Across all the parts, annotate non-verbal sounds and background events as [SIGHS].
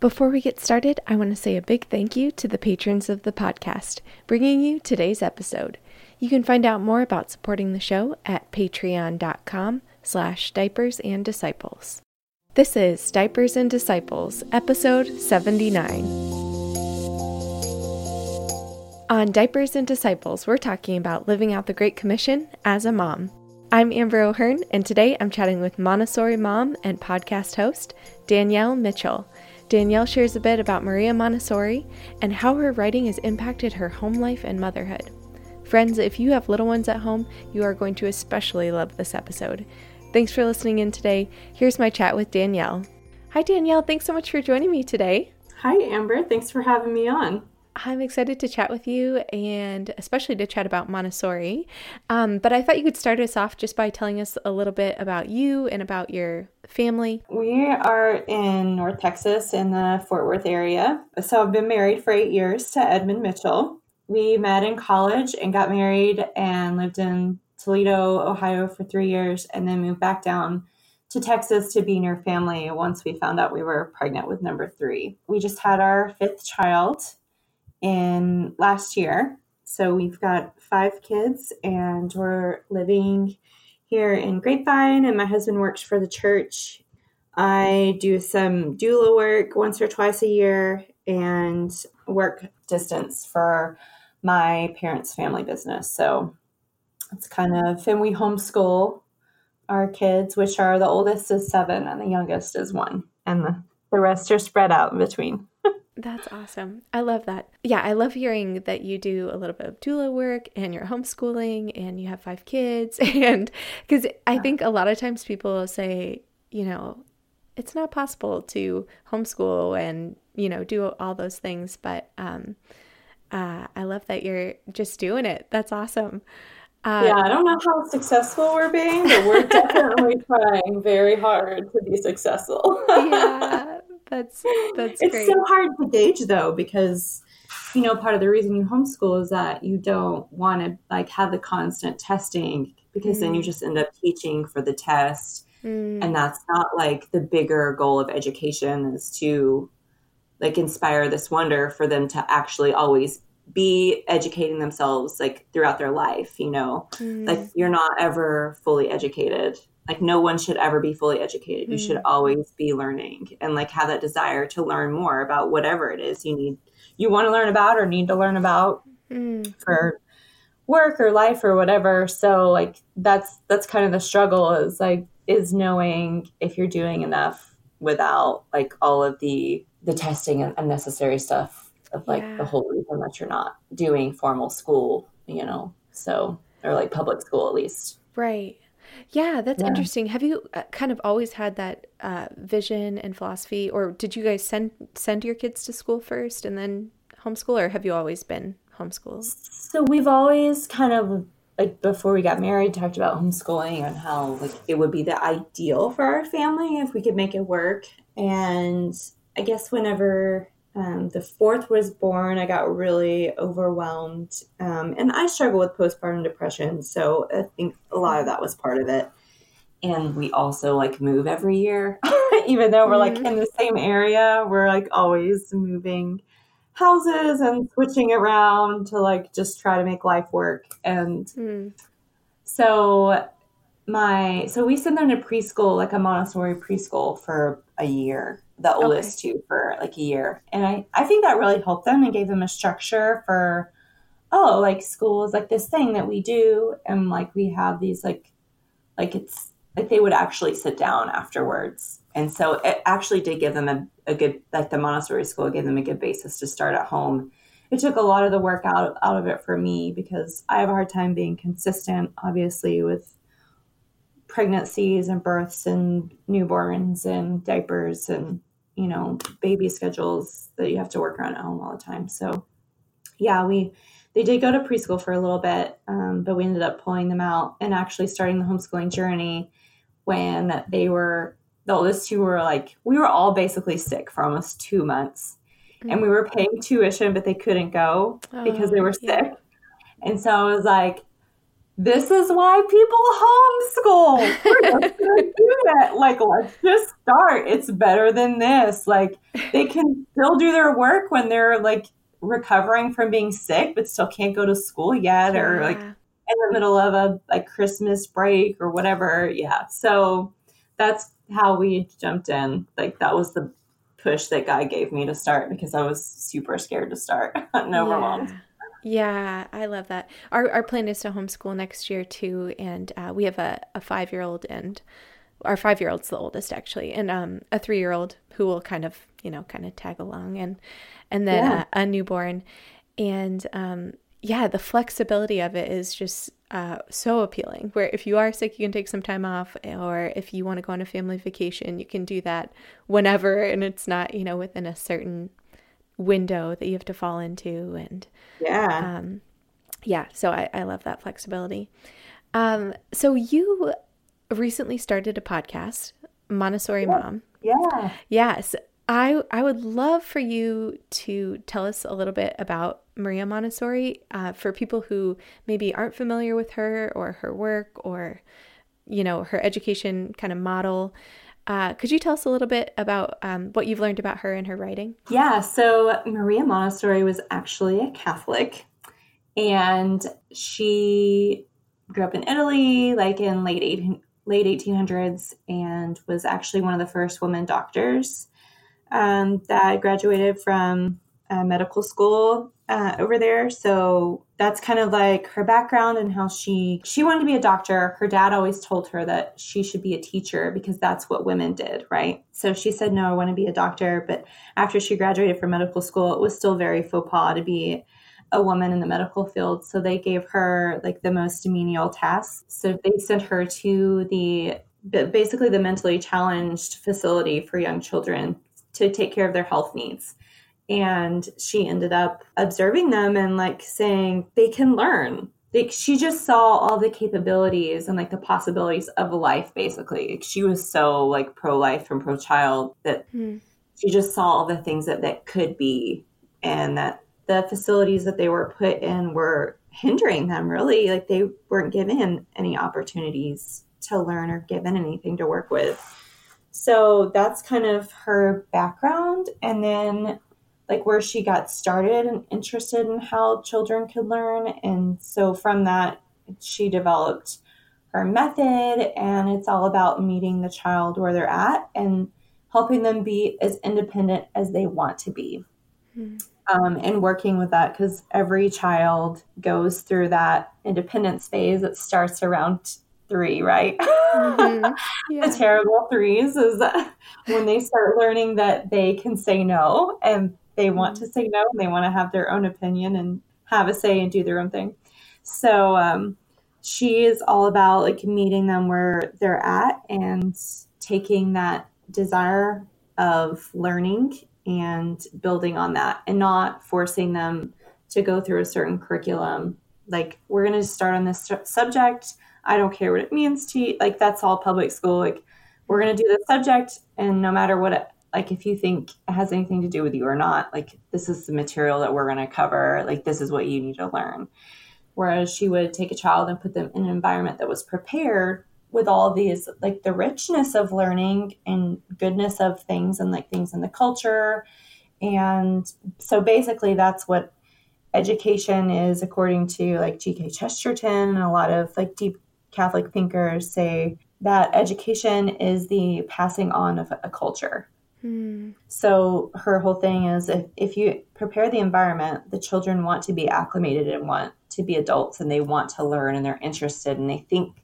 Before we get started, I want to say a big thank you to the patrons of the podcast, bringing you today's episode. You can find out more about supporting the show at patreon.com slash diapers and disciples. This is Diapers and Disciples, episode 79. On Diapers and Disciples, we're talking about living out the Great Commission as a mom. I'm Amber O'Hearn, and today I'm chatting with Montessori mom and podcast host Danielle Mitchell. Danielle shares a bit about Maria Montessori and how her writing has impacted her home life and motherhood. Friends, if you have little ones at home, you are going to especially love this episode. Thanks for listening in today. Here's my chat with Danielle. Hi, Danielle. Thanks so much for joining me today. Hi, Amber. Thanks for having me on. I'm excited to chat with you and especially to chat about Montessori. Um, but I thought you could start us off just by telling us a little bit about you and about your family. We are in North Texas in the Fort Worth area. So I've been married for eight years to Edmund Mitchell. We met in college and got married and lived in Toledo, Ohio for three years and then moved back down to Texas to be near family once we found out we were pregnant with number three. We just had our fifth child in last year. So we've got five kids and we're living here in Grapevine, and my husband works for the church. I do some doula work once or twice a year and work distance for my parents' family business. So it's kind of, and we homeschool our kids, which are the oldest is seven and the youngest is one, and the, the rest are spread out in between. That's awesome. I love that. Yeah, I love hearing that you do a little bit of doula work and you're homeschooling and you have five kids. [LAUGHS] And because I think a lot of times people say, you know, it's not possible to homeschool and, you know, do all those things. But um, uh, I love that you're just doing it. That's awesome. Uh, yeah, I don't know how successful we're being, but we're [LAUGHS] definitely trying very hard to be successful. yeah, that's that's it's great. so hard to gauge though because you know part of the reason you homeschool is that you don't want to like have the constant testing because mm. then you mm. just end up teaching for the test mm. and that's not like the bigger goal of education is to like inspire this wonder for them to actually always be educating themselves like throughout their life you know mm. like you're not ever fully educated like no one should ever be fully educated you mm. should always be learning and like have that desire to learn more about whatever it is you need you want to learn about or need to learn about mm. for work or life or whatever so like that's that's kind of the struggle is like is knowing if you're doing enough without like all of the the testing and unnecessary stuff of like yeah. the whole reason that you're not doing formal school you know so or like public school at least right yeah, that's yeah. interesting. Have you uh, kind of always had that uh, vision and philosophy, or did you guys send send your kids to school first and then homeschool, or have you always been homeschooled? So we've always kind of like before we got married talked about homeschooling and how like it would be the ideal for our family if we could make it work. And I guess whenever um, the fourth was born, I got really overwhelmed. Um, and I struggle with postpartum depression. So I think a lot of that was part of it. And we also like move every year, [LAUGHS] even though we're like mm-hmm. in the same area, we're like always moving houses and switching around to like just try to make life work. And mm. so my, so we sent them to preschool, like a Montessori preschool for a year the oldest okay. two for like a year. And I, I think that really helped them and gave them a structure for, oh, like school is like this thing that we do. And like we have these like, like it's like they would actually sit down afterwards. And so it actually did give them a, a good, like the Montessori school gave them a good basis to start at home. It took a lot of the work out, out of it for me because I have a hard time being consistent, obviously, with pregnancies and births and newborns and diapers and you know, baby schedules that you have to work around at home all the time. So, yeah, we they did go to preschool for a little bit, um, but we ended up pulling them out and actually starting the homeschooling journey when they were the oldest two were like we were all basically sick for almost two months, mm-hmm. and we were paying tuition, but they couldn't go oh, because they were sick. Yeah. And so I was like, this is why people homeschool. We're just gonna [LAUGHS] do that. Like, let's just start. It's better than this. Like, they can still do their work when they're like recovering from being sick, but still can't go to school yet, yeah. or like in the middle of a like Christmas break or whatever. Yeah. So that's how we jumped in. Like, that was the push that guy gave me to start because I was super scared to start [LAUGHS] and overwhelmed. Yeah. Yeah, I love that. Our our plan is to homeschool next year too, and uh, we have a, a five year old and our five year old's the oldest actually, and um, a three year old who will kind of you know kind of tag along, and and then yeah. a, a, newborn, and um, yeah, the flexibility of it is just uh, so appealing. Where if you are sick, you can take some time off, or if you want to go on a family vacation, you can do that whenever, and it's not you know within a certain window that you have to fall into and yeah. um, yeah so I, I love that flexibility. Um, so you recently started a podcast montessori yeah. mom. Yeah. Yes. I, I would love for you to tell us a little bit about Maria Montessori uh, for people who maybe aren't familiar with her or her work or, you know, her education kind of model. Uh, could you tell us a little bit about um, what you've learned about her and her writing? Yeah, so Maria Montessori was actually a Catholic, and she grew up in Italy, like in late 18, late 1800s, and was actually one of the first women doctors um, that graduated from medical school uh, over there. So that's kind of like her background and how she she wanted to be a doctor. Her dad always told her that she should be a teacher because that's what women did, right? So she said, "No, I want to be a doctor." But after she graduated from medical school, it was still very faux pas to be a woman in the medical field. So they gave her like the most menial tasks. So they sent her to the basically the mentally challenged facility for young children to take care of their health needs and she ended up observing them and like saying they can learn. Like she just saw all the capabilities and like the possibilities of life basically. Like, she was so like pro-life and pro-child that mm. she just saw all the things that that could be and that the facilities that they were put in were hindering them really. Like they weren't given any opportunities to learn or given anything to work with. So that's kind of her background. And then like where she got started and interested in how children could learn. And so from that, she developed her method, and it's all about meeting the child where they're at and helping them be as independent as they want to be. Mm-hmm. Um, and working with that because every child goes through that independence phase that starts around three, right? Mm-hmm. [LAUGHS] Yeah. the terrible threes is [LAUGHS] when they start learning that they can say no and they want to say no and they want to have their own opinion and have a say and do their own thing. So um, she is all about like meeting them where they're at and taking that desire of learning and building on that and not forcing them to go through a certain curriculum. Like we're going to start on this subject. I don't care what it means to you. Like that's all public school. Like we're going to do the subject and no matter what it, like if you think it has anything to do with you or not like this is the material that we're going to cover. Like this is what you need to learn. Whereas she would take a child and put them in an environment that was prepared with all these like the richness of learning and goodness of things and like things in the culture. And so basically that's what education is according to like gk chesterton and a lot of like deep catholic thinkers say that education is the passing on of a culture Hmm. So her whole thing is if, if you prepare the environment, the children want to be acclimated and want to be adults and they want to learn and they're interested and they think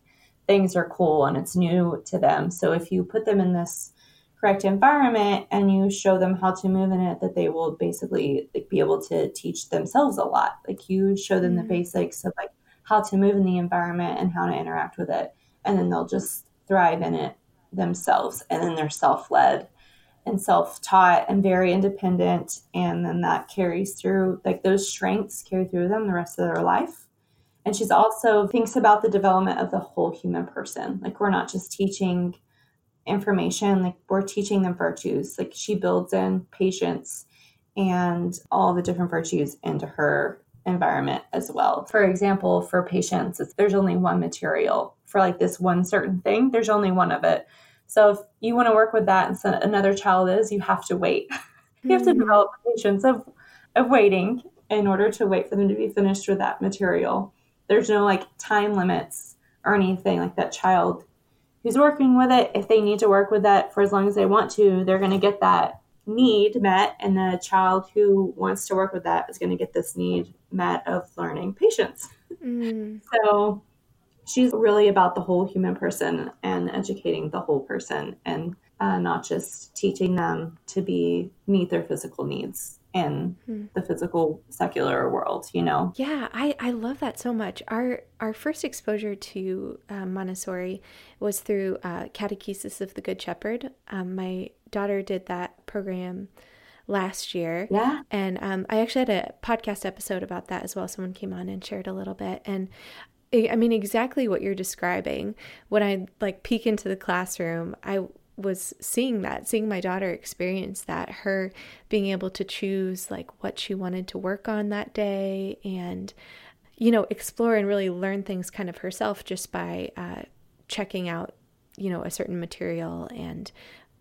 things are cool and it's new to them. So if you put them in this correct environment and you show them how to move in it, that they will basically like, be able to teach themselves a lot. Like you show them mm-hmm. the basics of like how to move in the environment and how to interact with it. And then they'll just thrive in it themselves and then they're self-led and self-taught and very independent and then that carries through like those strengths carry through them the rest of their life and she's also thinks about the development of the whole human person like we're not just teaching information like we're teaching them virtues like she builds in patience and all the different virtues into her environment as well. For example, for patience, there's only one material for like this one certain thing, there's only one of it. So if you want to work with that and so another child is, you have to wait. [LAUGHS] you have to mm-hmm. develop patience of of waiting in order to wait for them to be finished with that material. There's no like time limits or anything like that child who's working with it. If they need to work with that for as long as they want to, they're going to get that need met, and the child who wants to work with that is going to get this need met of learning patience. Mm. So she's really about the whole human person and educating the whole person and uh, not just teaching them to be meet their physical needs in hmm. the physical secular world you know? Yeah i i love that so much. Our our first exposure to uh, montessori was through uh, catechesis of the good shepherd. Um, my daughter did that program last year. Yeah. And um, i actually had a podcast episode about that as well. Someone came on and shared a little bit. And I mean, exactly what you're describing. When I like peek into the classroom, I was seeing that, seeing my daughter experience that, her being able to choose like what she wanted to work on that day and, you know, explore and really learn things kind of herself just by uh, checking out, you know, a certain material and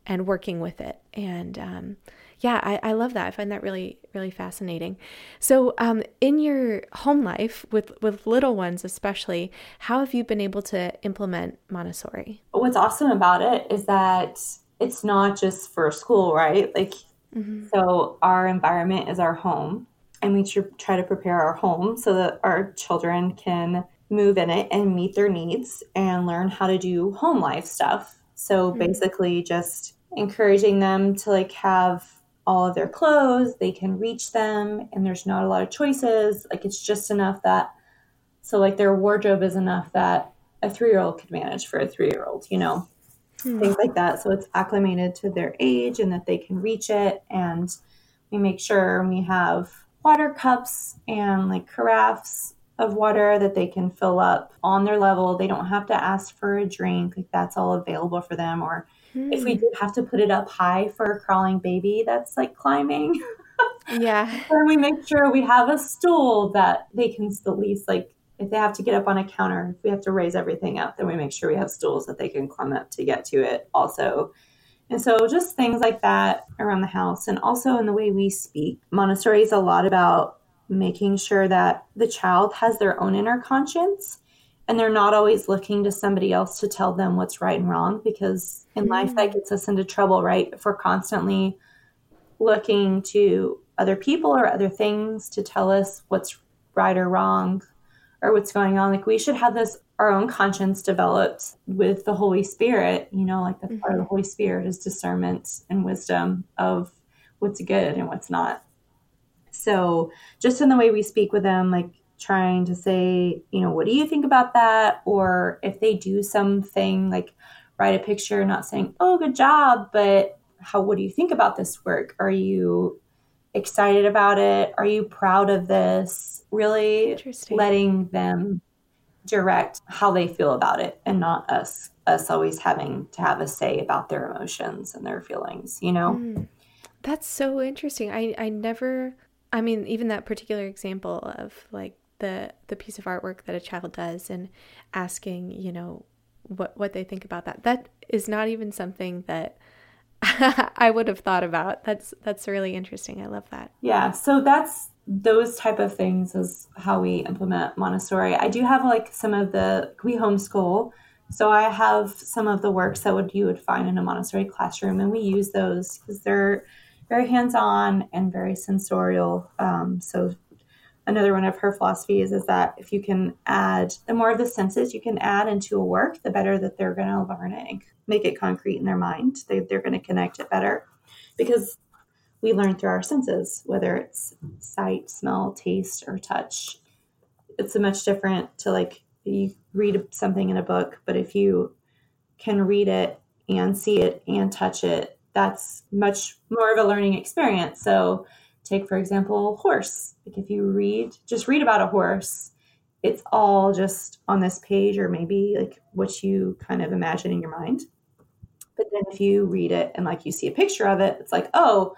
and working with it. And um, yeah, I, I love that. I find that really, really fascinating. So, um, in your home life with with little ones, especially, how have you been able to implement Montessori? What's awesome about it is that it's not just for school, right? Like, mm-hmm. so our environment is our home, and we try to prepare our home so that our children can move in it and meet their needs and learn how to do home life stuff. So mm-hmm. basically, just encouraging them to like have all of their clothes, they can reach them, and there's not a lot of choices. Like it's just enough that, so like their wardrobe is enough that a three year old could manage for a three year old, you know, mm. things like that. So it's acclimated to their age and that they can reach it. And we make sure we have water cups and like carafes of water that they can fill up on their level. They don't have to ask for a drink, like that's all available for them. Or if we do have to put it up high for a crawling baby that's like climbing. [LAUGHS] yeah. then we make sure we have a stool that they can at least like if they have to get up on a counter, if we have to raise everything up, then we make sure we have stools that they can climb up to get to it also. And so just things like that around the house and also in the way we speak. Montessori is a lot about making sure that the child has their own inner conscience and they're not always looking to somebody else to tell them what's right and wrong because in mm-hmm. life that gets us into trouble right if we're constantly looking to other people or other things to tell us what's right or wrong or what's going on like we should have this our own conscience developed with the holy spirit you know like the mm-hmm. part of the mm-hmm. holy spirit is discernment and wisdom of what's good and what's not so just in the way we speak with them like trying to say, you know, what do you think about that? Or if they do something like write a picture, not saying, oh, good job, but how, what do you think about this work? Are you excited about it? Are you proud of this? Really letting them direct how they feel about it and not us us always having to have a say about their emotions and their feelings you know mm, that's so interesting i i never i mean even that particular example of like the the piece of artwork that a child does and asking you know what what they think about that. That is not even something that [LAUGHS] I would have thought about. That's that's really interesting. I love that. Yeah. So that's those type of things is how we implement Montessori. I do have like some of the we homeschool. So I have some of the works that would you would find in a Montessori classroom and we use those because they're very hands-on and very sensorial. Um, so another one of her philosophies is that if you can add the more of the senses you can add into a work the better that they're going to learn it and make it concrete in their mind. They, they're going to connect it better because we learn through our senses whether it's sight smell taste or touch. It's a much different to like you read something in a book but if you can read it and see it and touch it that's much more of a learning experience. So take for example horse like if you read just read about a horse it's all just on this page or maybe like what you kind of imagine in your mind but then if you read it and like you see a picture of it it's like oh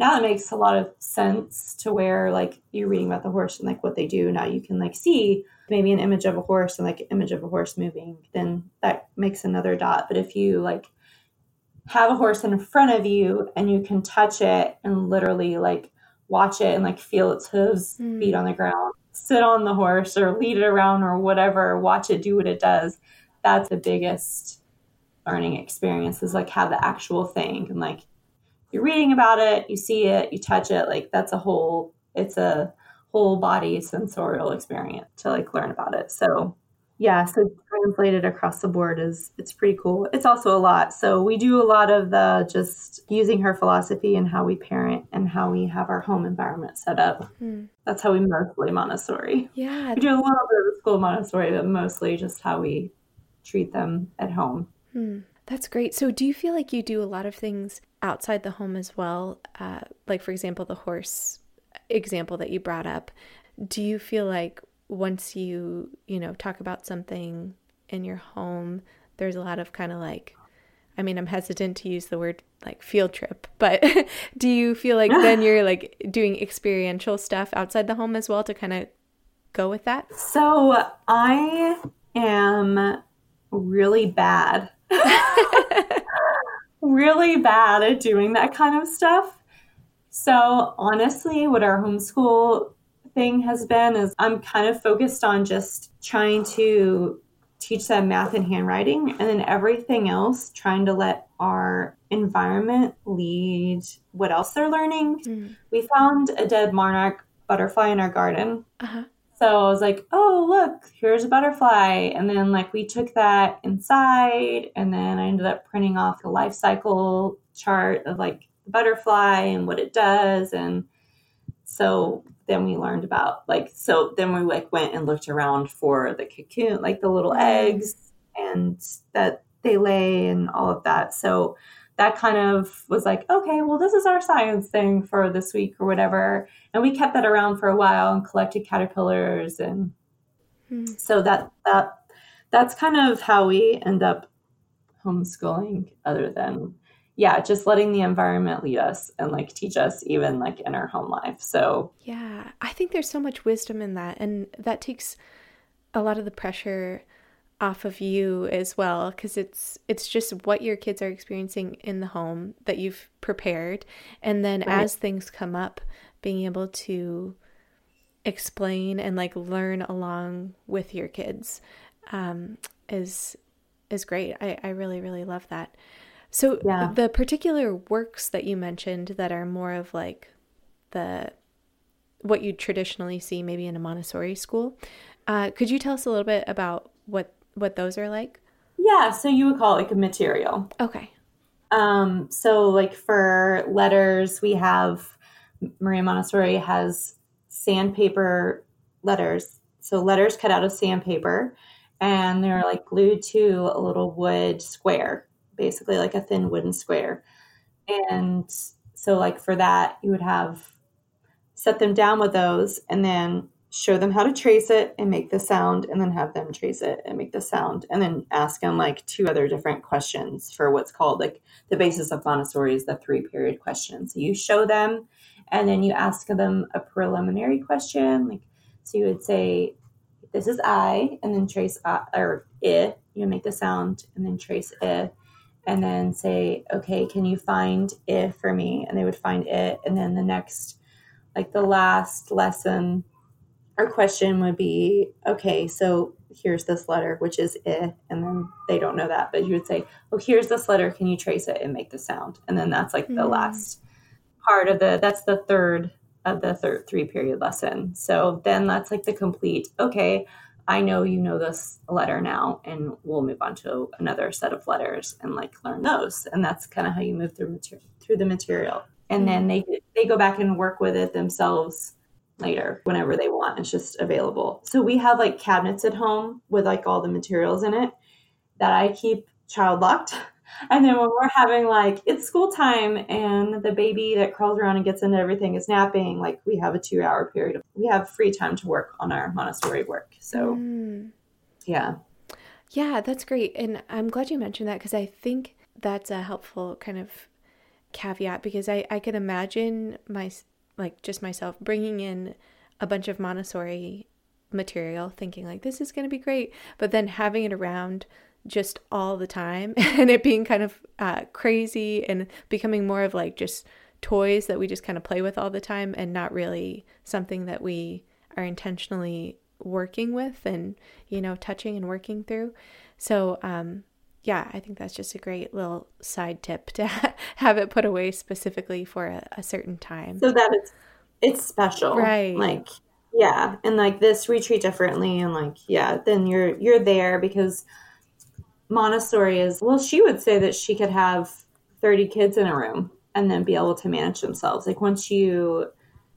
now it makes a lot of sense to where like you're reading about the horse and like what they do. Now you can like see maybe an image of a horse and like an image of a horse moving, then that makes another dot. But if you like have a horse in front of you and you can touch it and literally like watch it and like feel its hooves mm. beat on the ground, sit on the horse or lead it around or whatever, watch it do what it does. That's the biggest learning experience is like have the actual thing and like you're reading about it, you see it, you touch it, like that's a whole it's a whole body sensorial experience to like learn about it. So yeah, so translated across the board is it's pretty cool. It's also a lot. So we do a lot of the just using her philosophy and how we parent and how we have our home environment set up. Hmm. That's how we mostly Montessori. Yeah. We do a little bit of school Montessori, but mostly just how we treat them at home. Hmm. That's great. So do you feel like you do a lot of things outside the home as well? Uh, like for example, the horse example that you brought up, do you feel like once you, you know, talk about something in your home, there's a lot of kind of like, I mean, I'm hesitant to use the word like field trip, but [LAUGHS] do you feel like then [LAUGHS] you're like doing experiential stuff outside the home as well to kind of go with that? So I am really bad, [LAUGHS] really bad at doing that kind of stuff. So, honestly, what our homeschool thing has been is I'm kind of focused on just trying to teach them math and handwriting, and then everything else, trying to let our environment lead what else they're learning. Mm. We found a dead monarch butterfly in our garden. Uh-huh. So I was like, oh, look, here's a butterfly. And then, like, we took that inside, and then I ended up printing off a life cycle chart of like the butterfly and what it does and so then we learned about like so then we like went and looked around for the cocoon like the little mm-hmm. eggs and that they lay and all of that so that kind of was like okay well this is our science thing for this week or whatever and we kept that around for a while and collected caterpillars and hmm. so that that that's kind of how we end up homeschooling other than yeah, just letting the environment lead us and like teach us even like in our home life. So, yeah, I think there's so much wisdom in that. And that takes a lot of the pressure off of you as well because it's it's just what your kids are experiencing in the home that you've prepared and then right. as things come up being able to explain and like learn along with your kids um, is is great I, I really really love that so yeah. the particular works that you mentioned that are more of like the what you'd traditionally see maybe in a Montessori school, uh, could you tell us a little bit about what what those are like? Yeah, so you would call it like a material. Okay. Um, so like for letters, we have Maria Montessori has sandpaper letters. So letters cut out of sandpaper and they're like glued to a little wood square basically like a thin wooden square. And so, like for that, you would have set them down with those and then show them how to trace it and make the sound, and then have them trace it and make the sound, and then ask them like two other different questions for what's called like the basis of Montessori is the three period question. So you show them, and then you ask them a preliminary question, like so you would say, "This is I," and then trace uh, I, or it. You make the sound and then trace it and then say, okay, can you find it for me? And they would find it. And then the next, like the last lesson or question would be, okay, so here's this letter, which is it. And then they don't know that, but you would say, oh, here's this letter. Can you trace it and make the sound? And then that's like mm. the hmm. last part of the, that's the third of the third three period lesson. So then that's like the complete, okay, I know you know this letter now, and we'll move on to another set of letters and like learn oh. those. And that's kind of how you move through material, through the material. And mm-hmm. then they they go back and work with it themselves later whenever they want. It's just available. So we have like cabinets at home with like all the materials in it that I keep child locked. [LAUGHS] And then when we're having like it's school time and the baby that crawls around and gets into everything is napping, like we have a two hour period. Of, we have free time to work on our Montessori work. So, mm. yeah. Yeah, that's great. And I'm glad you mentioned that because I think that's a helpful kind of caveat because I, I could imagine my like just myself bringing in a bunch of Montessori material, thinking like this is going to be great, but then having it around just all the time [LAUGHS] and it being kind of uh, crazy and becoming more of like just toys that we just kind of play with all the time and not really something that we are intentionally working with and you know touching and working through. So um yeah i think that's just a great little side tip to [LAUGHS] have it put away specifically for a, a certain time. So that it's it's special. Right. Like yeah and like this we treat differently and like yeah then you're you're there because montessori is well she would say that she could have 30 kids in a room and then be able to manage themselves. Like once you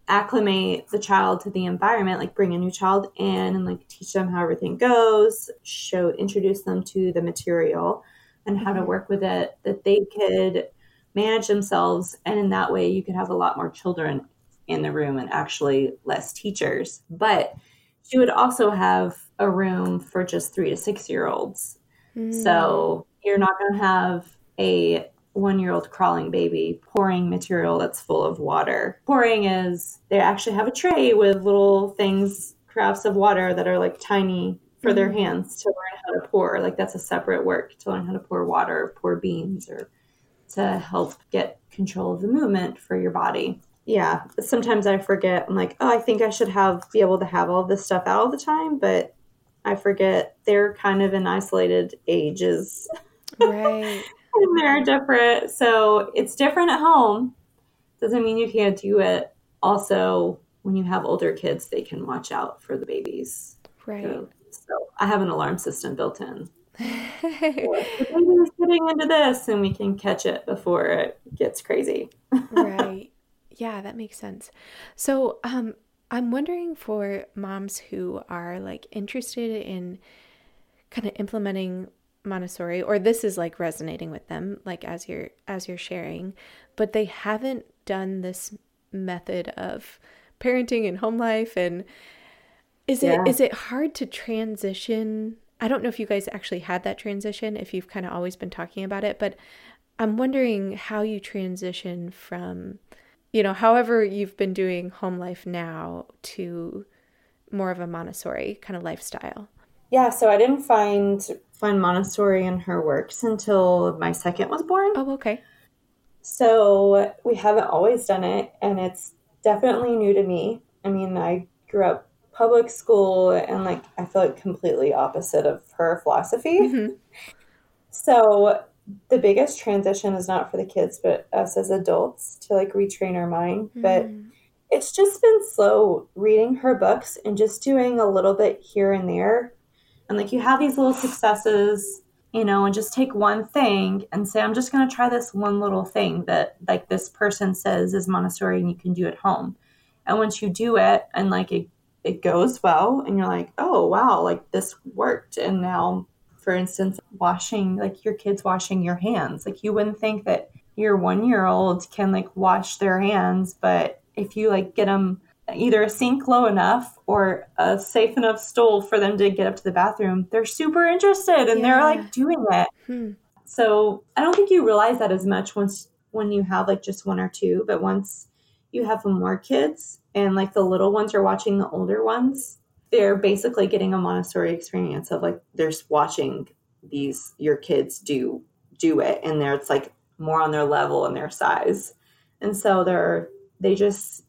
acclimate the child to the environment like bring a new child in and like teach them how everything goes show introduce them to the material and how to mm-hmm. work with it that they could manage themselves and in that way you could have a lot more children in the room and actually less teachers. But she would also have a room for just three to six year olds. Mm. So you're not going to have a one year old crawling baby pouring material that's full of water. Pouring is they actually have a tray with little things, carafes of water that are like tiny for their mm-hmm. hands to learn how to pour. Like that's a separate work to learn how to pour water, pour beans, or to help get control of the movement for your body yeah, sometimes I forget. I'm like, oh, I think I should have be able to have all this stuff out all the time, but I forget they're kind of in isolated ages. [LAUGHS] Right. And they're different. So it's different at home. Doesn't mean you can't do it. Also, when you have older kids, they can watch out for the babies. Right. So, so I have an alarm system built in. [LAUGHS] the baby's getting into this, and we can catch it before it gets crazy. [LAUGHS] right. Yeah, that makes sense. So, um, I'm wondering for moms who are like interested in kind of implementing Montessori or this is like resonating with them like as you're as you're sharing, but they haven't done this method of parenting and home life and is yeah. it is it hard to transition? I don't know if you guys actually had that transition if you've kind of always been talking about it, but I'm wondering how you transition from you know, however you've been doing home life now to more of a Montessori kind of lifestyle? Yeah, so I didn't find find Montessori in her works until my second was born. Oh, okay. So we haven't always done it, and it's definitely new to me. I mean, I grew up public school, and like I feel like completely opposite of her philosophy. Mm-hmm. So the biggest transition is not for the kids, but us as adults to like retrain our mind. Mm. But it's just been slow reading her books and just doing a little bit here and there. And like you have these little successes, you know, and just take one thing and say, I'm just going to try this one little thing that like this person says is Montessori and you can do at home. And once you do it and like it, it goes well and you're like, oh, wow, like this worked. And now for instance, washing like your kids washing your hands. Like you wouldn't think that your one year old can like wash their hands, but if you like get them either a sink low enough or a safe enough stool for them to get up to the bathroom, they're super interested and yeah. they're like doing it. Hmm. So I don't think you realize that as much once when you have like just one or two, but once you have more kids and like the little ones are watching the older ones, they're basically getting a Montessori experience of like they're watching these your kids do do it and they're it's like more on their level and their size. And so they're they just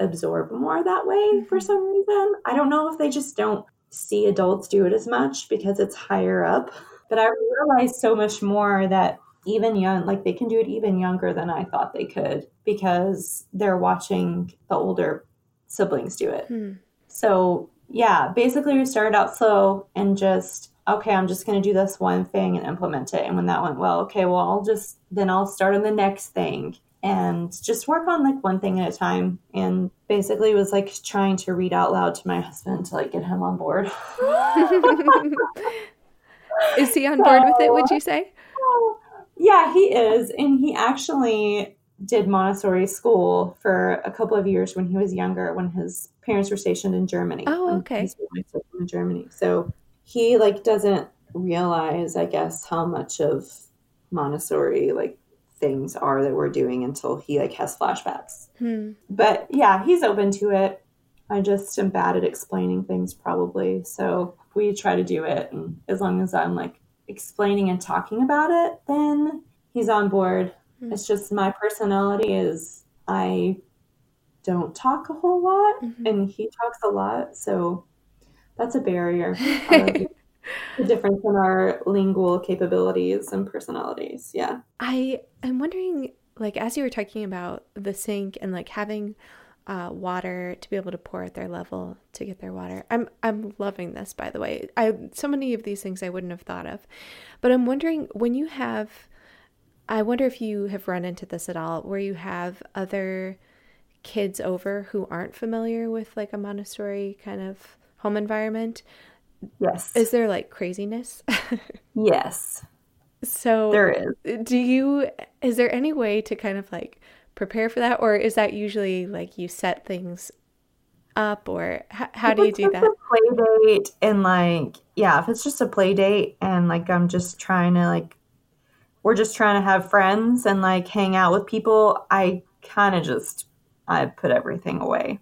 absorb more that way for mm-hmm. some reason. I don't know if they just don't see adults do it as much because it's higher up. But I realized so much more that even young, like they can do it even younger than I thought they could because they're watching the older siblings do it. Hmm. So yeah, basically we started out slow and just okay, I'm just going to do this one thing and implement it. And when that went well, okay, well, I'll just then I'll start on the next thing and just work on like one thing at a time. And basically was like trying to read out loud to my husband to like get him on board. [LAUGHS] is he on so, board with it, would you say? Yeah, he is. And he actually did Montessori school for a couple of years when he was younger, when his parents were stationed in Germany. Oh, okay. In Germany, so he like doesn't realize, I guess, how much of Montessori like things are that we're doing until he like has flashbacks. Hmm. But yeah, he's open to it. I just am bad at explaining things probably. So we try to do it and as long as I'm like explaining and talking about it, then he's on board. Hmm. It's just my personality is I don't talk a whole lot Mhm. and he talks a lot, so that's a barrier. [LAUGHS] The difference in our lingual capabilities and personalities. Yeah. I I am wondering, like, as you were talking about the sink and like having uh, water to be able to pour at their level to get their water. I'm I'm loving this, by the way. I so many of these things I wouldn't have thought of, but I'm wondering when you have. I wonder if you have run into this at all, where you have other kids over who aren't familiar with like a Montessori kind of home environment. Yes. Is there like craziness? [LAUGHS] yes. so There is. do you is there any way to kind of like prepare for that or is that usually like you set things up or h- how do you do that a play date and like yeah, if it's just a play date and like I'm just trying to like we're just trying to have friends and like hang out with people, I kind of just I put everything away.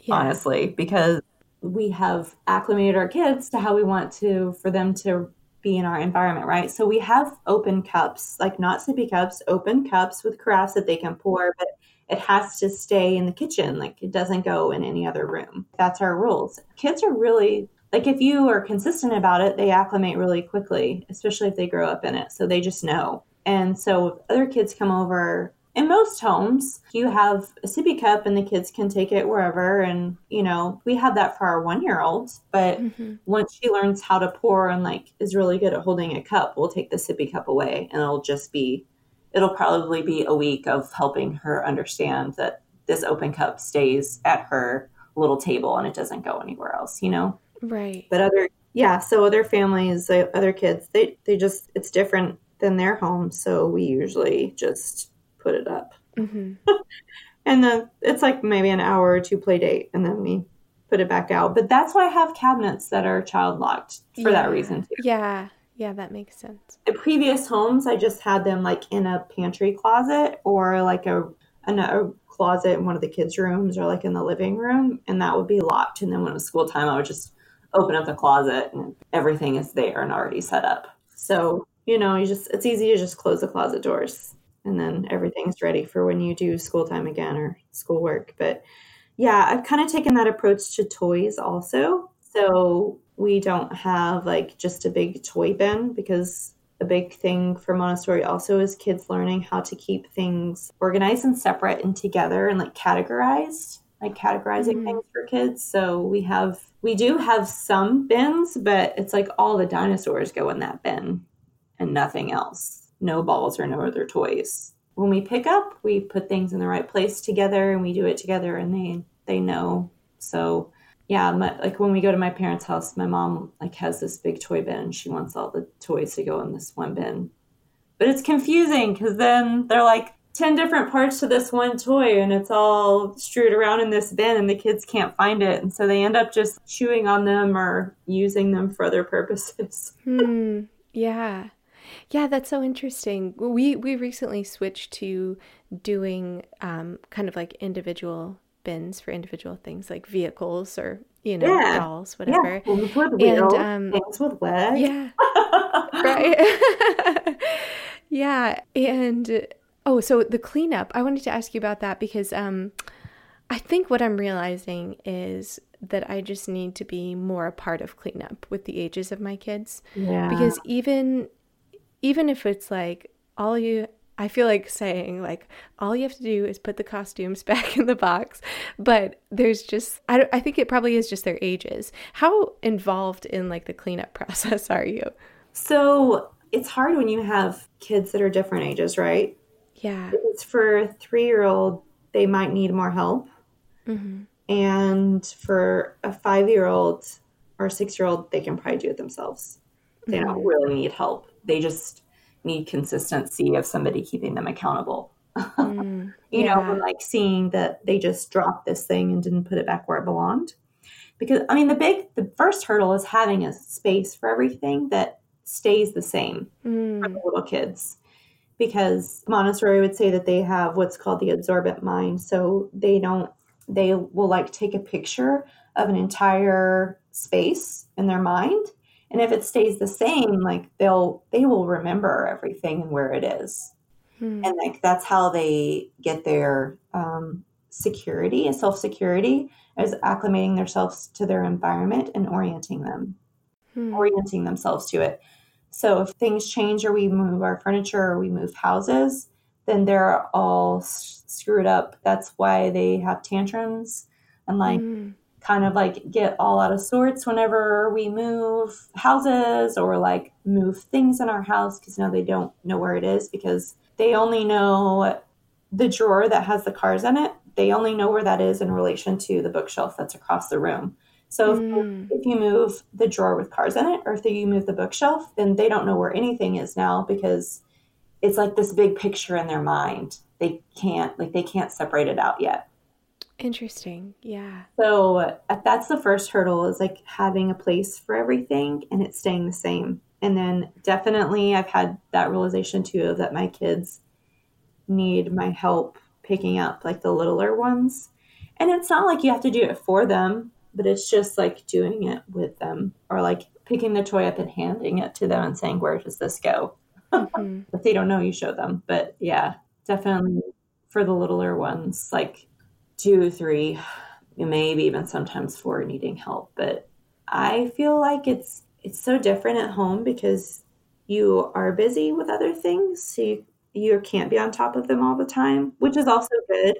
yeah honestly, because we have acclimated our kids to how we want to for them to be in our environment, right? So we have open cups, like not sippy cups, open cups with carafes that they can pour, but it has to stay in the kitchen. Like it doesn't go in any other room. That's our rules. Kids are really like if you are consistent about it, they acclimate really quickly, especially if they grow up in it. So they just know. And so other kids come over in most homes, you have a sippy cup and the kids can take it wherever. And, you know, we have that for our one year old. But Mhm. once she learns how to pour and like is really good at holding a cup, we'll take the sippy cup away and it'll just be, it'll probably be a week of helping her understand that this open cup stays at her little table and it doesn't go anywhere else, you know? right but other yeah so other families other kids they they just it's different than their home so we usually just put it up. Hmm [LAUGHS] and then it's like maybe an hour or two play date and then we put it back out. But that's why i have cabinets that are child locked for that reason too. Yeah. Yeah that makes sense. In previous homes i just had them like in a pantry closet or like a, an- a closet in one of the kids rooms or like in the living room and that would be locked. And then when it was school time i would just open up the closet and everything is there and already set up. So you know you just it's easy to just close the closet doors and then everything's ready for when you do school time again or schoolwork but yeah i've kind of taken that approach to toys also so we don't have like just a big toy bin because a big thing for Montessori also is kids learning how to keep things organized and separate and together and like categorized, like categorizing Mhm. things for kids. So we have, we do have some bins, but it's like all the dinosaurs go in that bin and nothing else. No balls or no other toys. When we pick up, we put things in the right place together and we do it together and they, they know. So yeah, my, like when we go to my parents' house, my mom like has this big toy bin. She wants all the toys to go in this one bin, but it's confusing because then they're like ten different parts to this one toy, and it's all strewed around in this bin, and the kids can't find it, and so they end up just chewing on them or using them for other purposes. [LAUGHS] hmm yeah yeah that's so interesting. We we recently switched to doing um kind of like individual bins for individual things like vehicles or you know Yeah. dolls whatever. Yeah, things wheels, um, things with legs. yeah. Right. [LAUGHS] Yeah. And oh so the cleanup i wanted to ask you about that because um i think what i'm realizing is that i just need to be more a part of cleanup with the ages of my kids. Yeah. because even even if it's like all you i feel like saying like all you have to do is put the costumes [LAUGHS] back in the box but there's just i, I think it probably is just their ages how involved in like the cleanup [LAUGHS] process are you so it's hard when you have kids that are different ages, right? yeah It's for a three year old, they might need more help. hmm And for a five year old or six year old, they can probably do it themselves. They don't really need help. They just need consistency of somebody keeping them accountable. [LAUGHS] Mm, You know, yeah. and, like seeing that they just dropped this thing and didn't put it back where it belonged. Because, I mean, the big, the first hurdle is having a space for everything that stays the same for Mm, the little kids because Montessori would say that they have what's called the absorbent mind. So they don't, they will like take a picture of an entire space in their mind. And if it stays the same, like they'll, they will remember everything and where it is. Hmm. And like that's how they get their um, security and self security is acclimating themselves to their environment and orienting them, hmm. orienting themselves to it. So if things change or we move our furniture or we move houses, then they're all screwed up. That's why they have tantrums and like mm. Kind of like get all out of sorts whenever we move houses or like move things in our house because now they don't know where it is because they only know the drawer that has the cars in it. They only know where that is in relation to the bookshelf that's across the room. So mm. if, if, you move the drawer with cars in it, or if you move the bookshelf, then they don't know where anything is now because it's like this big picture in their mind. They can't like they can't separate it out yet. Interesting. Yeah. So uh, that's the first hurdle is like having a place for everything and it staying the same. And then definitely I've had that realization too that my kids need my help picking up like the littler ones. And it's not like you have to do it for them but it's just like doing it with them or like picking the toy up and handing it to them and saying, Where does this go? Mm-hmm. [LAUGHS] if they don't know, you show them. But yeah, definitely for the littler ones, like two, three, maybe even sometimes four needing help. But I feel like it's it's so different at home because you are busy with other things. So you, you can't be on top of them all the time, which is also good.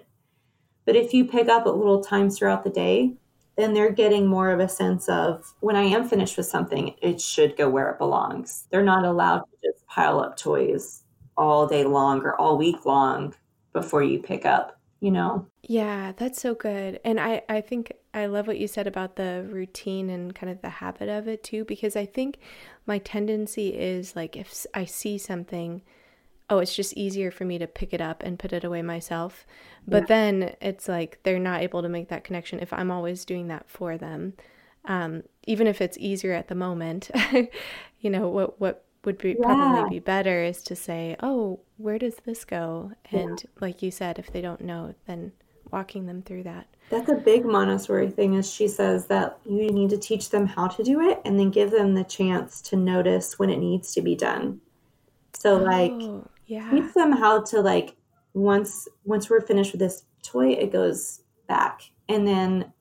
But if you pick up at little times throughout the day, then they're getting more of a sense of when I am finished with something, it should go where it belongs. They're not allowed to just pile up toys all day long or all week long before you pick up, you know? Yeah, that's so good. And I, I think I love what you said about the routine and kind of the habit of it too, because I think my tendency is like if I see something oh, it's just easier for me to pick it up and put it away myself. But yeah. then it's like they're not able to make that connection if I'm always doing that for them. Um, even if it's easier at the moment, [LAUGHS] you know, what, what would be yeah. probably be better is to say, oh, where does this go? And yeah. like you said, if they don't know, then walking them through that. That's a big Montessori thing is she says that you need to teach them how to do it and then give them the chance to notice when it needs to be done. So oh. like yeah. teach them how to like once once we're finished with this toy, it goes back and then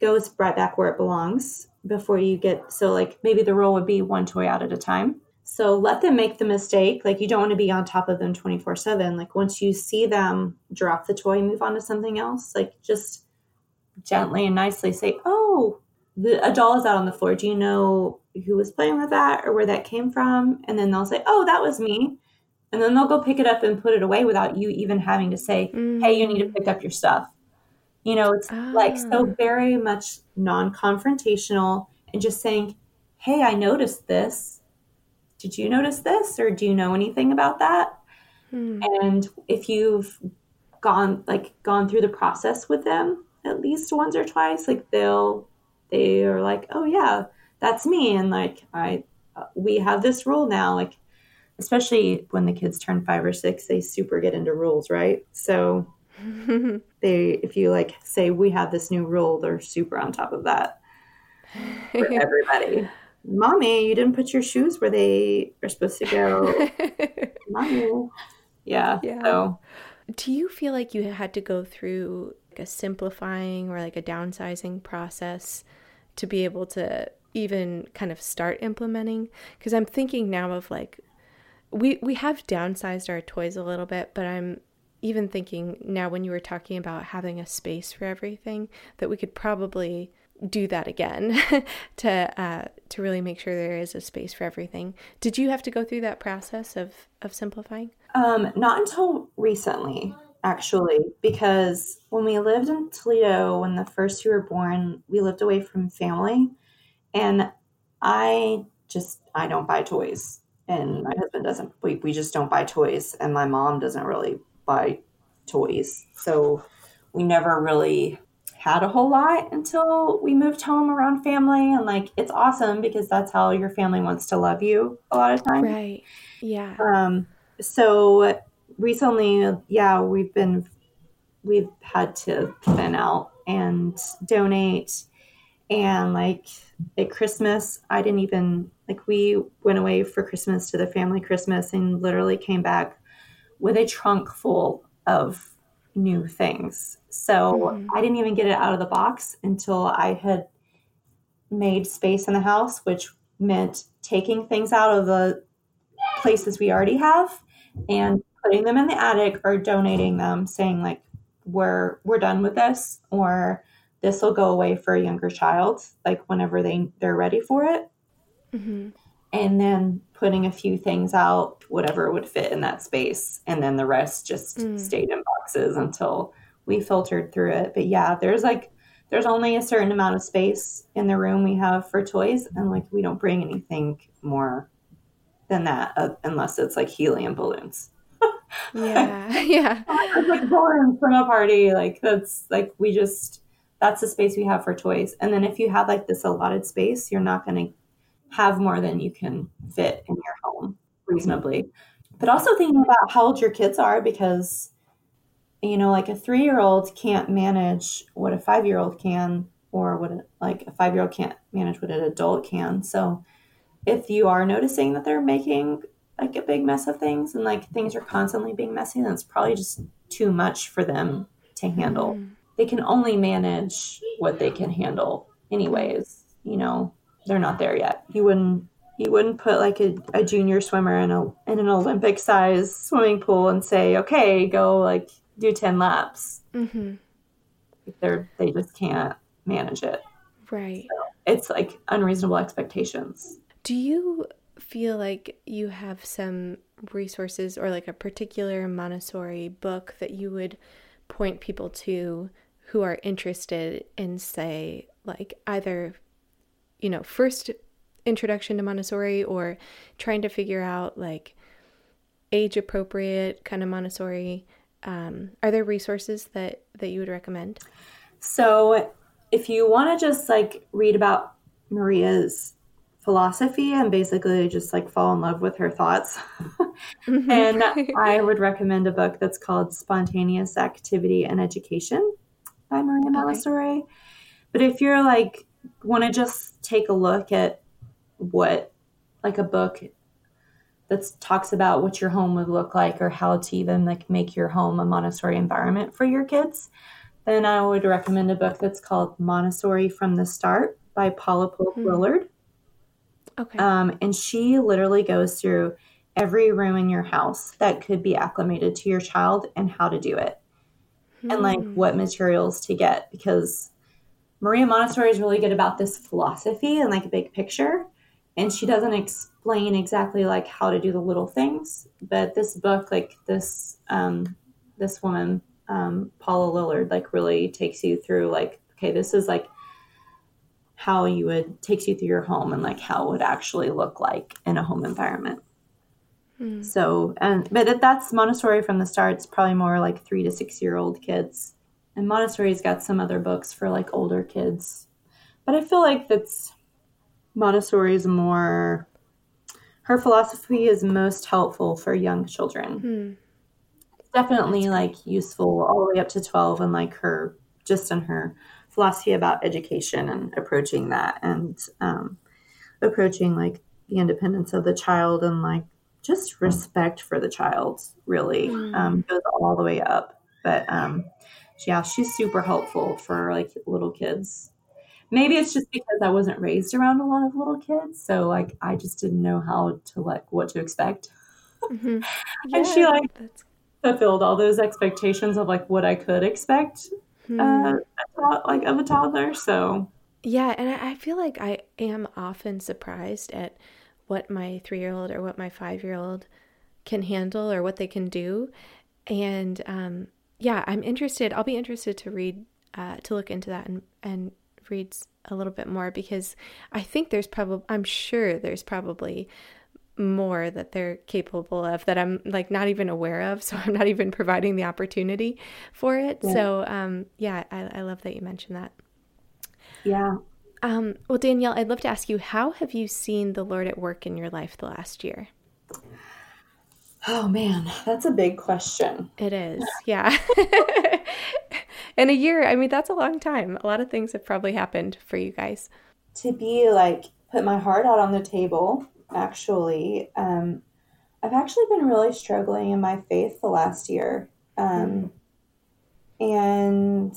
goes right back where it belongs before you get so like maybe the rule would be one toy out at a time. So let them make the mistake. Like you don't want to be on top of them 24 7. Like once you see them drop the toy, move on to something else, like just gently and nicely say, Oh, the, a doll is out on the floor. Do you know who was playing with that or where that came from? And then they'll say, Oh, that was me and then they'll go pick it up and put it away without you even having to say, mm. "Hey, you need to pick up your stuff." You know, it's ah. like so ah. very much non-confrontational and just saying, "Hey, I noticed this. Did you notice this or do you know anything about that?" Mm. And if you've gone like gone through the process with them at least once or twice, like they'll they are like, "Oh yeah, that's me." And like I uh, we have this rule now like especially when the kids turn five or six, they super get into rules, right? So [LAUGHS] they, if you like say, we have this new rule, they're super on top of that for [LAUGHS] everybody. Mommy, you didn't put your shoes where they are supposed to go. [LAUGHS] Mommy. Yeah, yeah. So, do you feel like you had to go through like a simplifying or like a downsizing process to be able to even kind of start implementing? Because I'm thinking now of like we we have downsized our toys a little bit, but I'm even thinking now when you were talking about having a space for everything that we could probably do that again [LAUGHS] to uh, to really make sure there is a space for everything. Did you have to go through that process of of simplifying? Um, not until recently, actually, because when we lived in Toledo, when the first two were born, we lived away from family, and I just I don't buy toys and my husband doesn't we, we just don't buy toys and my mom doesn't really buy toys so we never really had a whole lot until we moved home around family and like it's awesome because that's how your family wants to love you a lot of times. Right. Yeah. Um so recently, yeah, we've been we've had to thin out and donate and like at Christmas, I didn't even like we went away for Christmas to the family Christmas and literally came back with a trunk full of new things. So mm-hmm. I didn't even get it out of the box until I had made space in the house, which meant taking things out of the places we already have and putting them in the attic or donating them, saying like we're we're done with this or this will go away for a younger child, like whenever they they're ready for it. Mm-hmm. And then putting a few things out, whatever would fit in that space, and then the rest just mm. stayed in boxes until we filtered through it. But yeah, there's like there's only a certain amount of space in the room we have for toys, and like we don't bring anything more than that uh, unless it's like helium balloons. [LAUGHS] yeah, [LAUGHS] yeah. [LAUGHS] like balloons from a party, like that's like we just that's the space we have for toys. And then if you have like this allotted space, you're not going to have more than you can fit in your home reasonably. But also thinking about how old your kids are because, you know, like a three year old can't manage what a five year old can, or what a, like a five year old can't manage what an adult can. So if you are noticing that they're making like a big mess of things and like things are constantly being messy, then it's probably just too much for them to handle. Mm they can only manage what they can handle anyways you know they're not there yet you wouldn't you wouldn't put like a, a junior swimmer in a in an olympic size swimming pool and say okay go like do 10 laps mm-hmm. they're they just can't manage it right so it's like unreasonable expectations do you feel like you have some resources or like a particular montessori book that you would point people to who are interested in, say, like either, you know, first introduction to Montessori or trying to figure out like age appropriate kind of Montessori. Um, are there resources that that you would recommend? So, if you want to just like read about Maria's philosophy and basically just like fall in love with her thoughts. [LAUGHS] mm-hmm. and [LAUGHS] I would recommend a book that's called Spontaneous Activity and Education by Maria Montessori. Okay. But if you're like want to just take a look at what like a book that talks about what your home would look like or how to even like make your home a Montessori environment for your kids, then I would recommend a book that's called Montessori from the Start by Paula Polk hmm. Lillard. Okay. Um, and she literally goes through every room in your house that could be acclimated to your child and how to do it mm. and like hmm. what materials to get because Maria Montessori is really good about this philosophy and like a big picture. And she doesn't explain exactly like how to do the little things. But this book, like this um, this woman, um, Paula Lillard, like really takes you through like, okay, this is like how you would takes you through your home and like how it would actually look like in a home environment. Mm. So, and but that's Montessori from the start. It's probably more like three to six year old kids. And Montessori's got some other books for like older kids. But I feel like that's Montessori's more, her philosophy is most helpful for young children. Mm. Definitely like useful all the way up to 12 and like her, just in her philosophy about education and approaching that and um, approaching like the independence of the child and like just respect for the child really mm. um, goes all the way up. But um, yeah, she's super helpful for like little kids. Maybe it's just because I wasn't raised around a lot of little kids, so like I just didn't know how to like what to expect. Mm-hmm. Yeah, [LAUGHS] and she like that's... fulfilled all those expectations of like what I could expect, mm. uh, like of a toddler. So yeah, and I feel like I am often surprised at what my three year old or what my five year old can handle or what they can do. And um, yeah, I'm interested. I'll be interested to read, uh, to look into that and, and read a little bit more because I think there's probably, I'm sure there's probably more that they're capable of that I'm like not even aware of. [LAUGHS] So I'm not even providing the opportunity for it. Yeah. So um, yeah, I, I love that you mentioned that. Yeah. Um, well, Danielle, I'd love to ask you how have you seen the Lord at work in your life the last year? Oh man, that's a big question. It is, [SIGHS] yeah. [LAUGHS] In a year, I mean, that's a long time. A lot of things have probably happened for you guys. To be like, put my heart out on the table, actually, um, I've actually been really struggling in my faith the last year. Um, and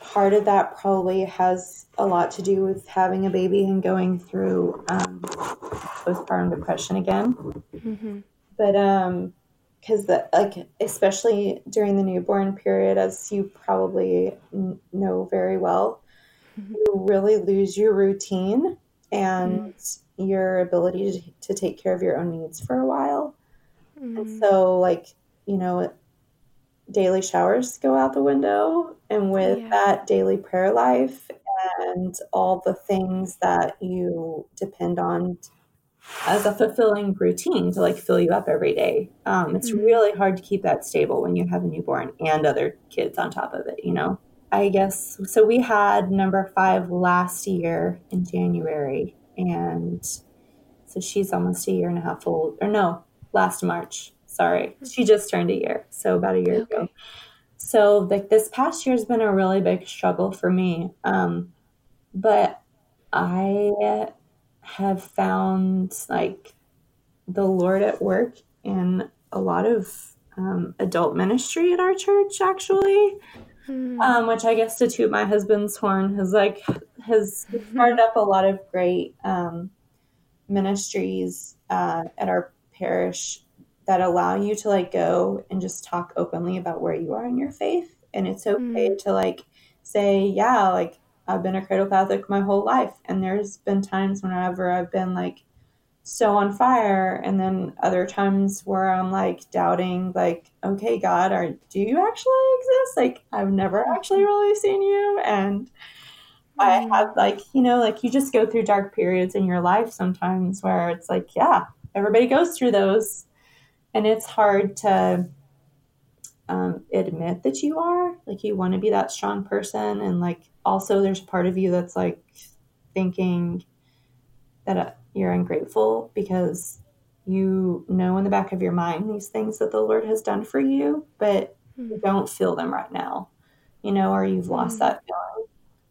part of that probably has a lot to do with having a baby and going through um, postpartum depression again. Mm-hmm. But um, because the like especially during the newborn period, as you probably know very well, mm-hmm. you really lose your routine and mm-hmm. your ability to, to, take care of your own needs for a while. And mm-hmm. so, like you know, daily showers go out the window and with yeah. that daily prayer life and all the things that you depend on as a fulfilling routine to like fill you up every day um, it's mm-hmm. really hard to keep that stable when you have a newborn and other kids on top of it you know i guess so we had number five last year in january and so she's almost a year and a half old or no last march Sorry, she just turned a year, so about a year okay. ago. So like this past year has been a really big struggle for me. Um, but I have found like the Lord at work in a lot of um, adult ministry at our church, actually. Hmm. Um, which I guess to toot my husband's horn has like has started up a lot of great um, ministries uh, at our parish that allow you to like go and just talk openly about where you are in your faith. And it's okay mm. to like say, yeah, like I've been a cradle Catholic my whole life. And there's been times whenever I've been like so on fire. And then other times where I'm like doubting, like, okay, God, are, do you actually exist? Like, I've never actually really seen you. And I mm. have like, you know, like you just go through dark periods in your life sometimes where it's like, yeah, everybody goes through those and it's hard to um, admit that you are like you want to be that strong person and like also there's a part of you that's like thinking that uh, you're ungrateful because you know in the back of your mind these things that the lord has done for you but mm-hmm. you hmm. don't feel them right now you know or you've lost mm-hmm. that feeling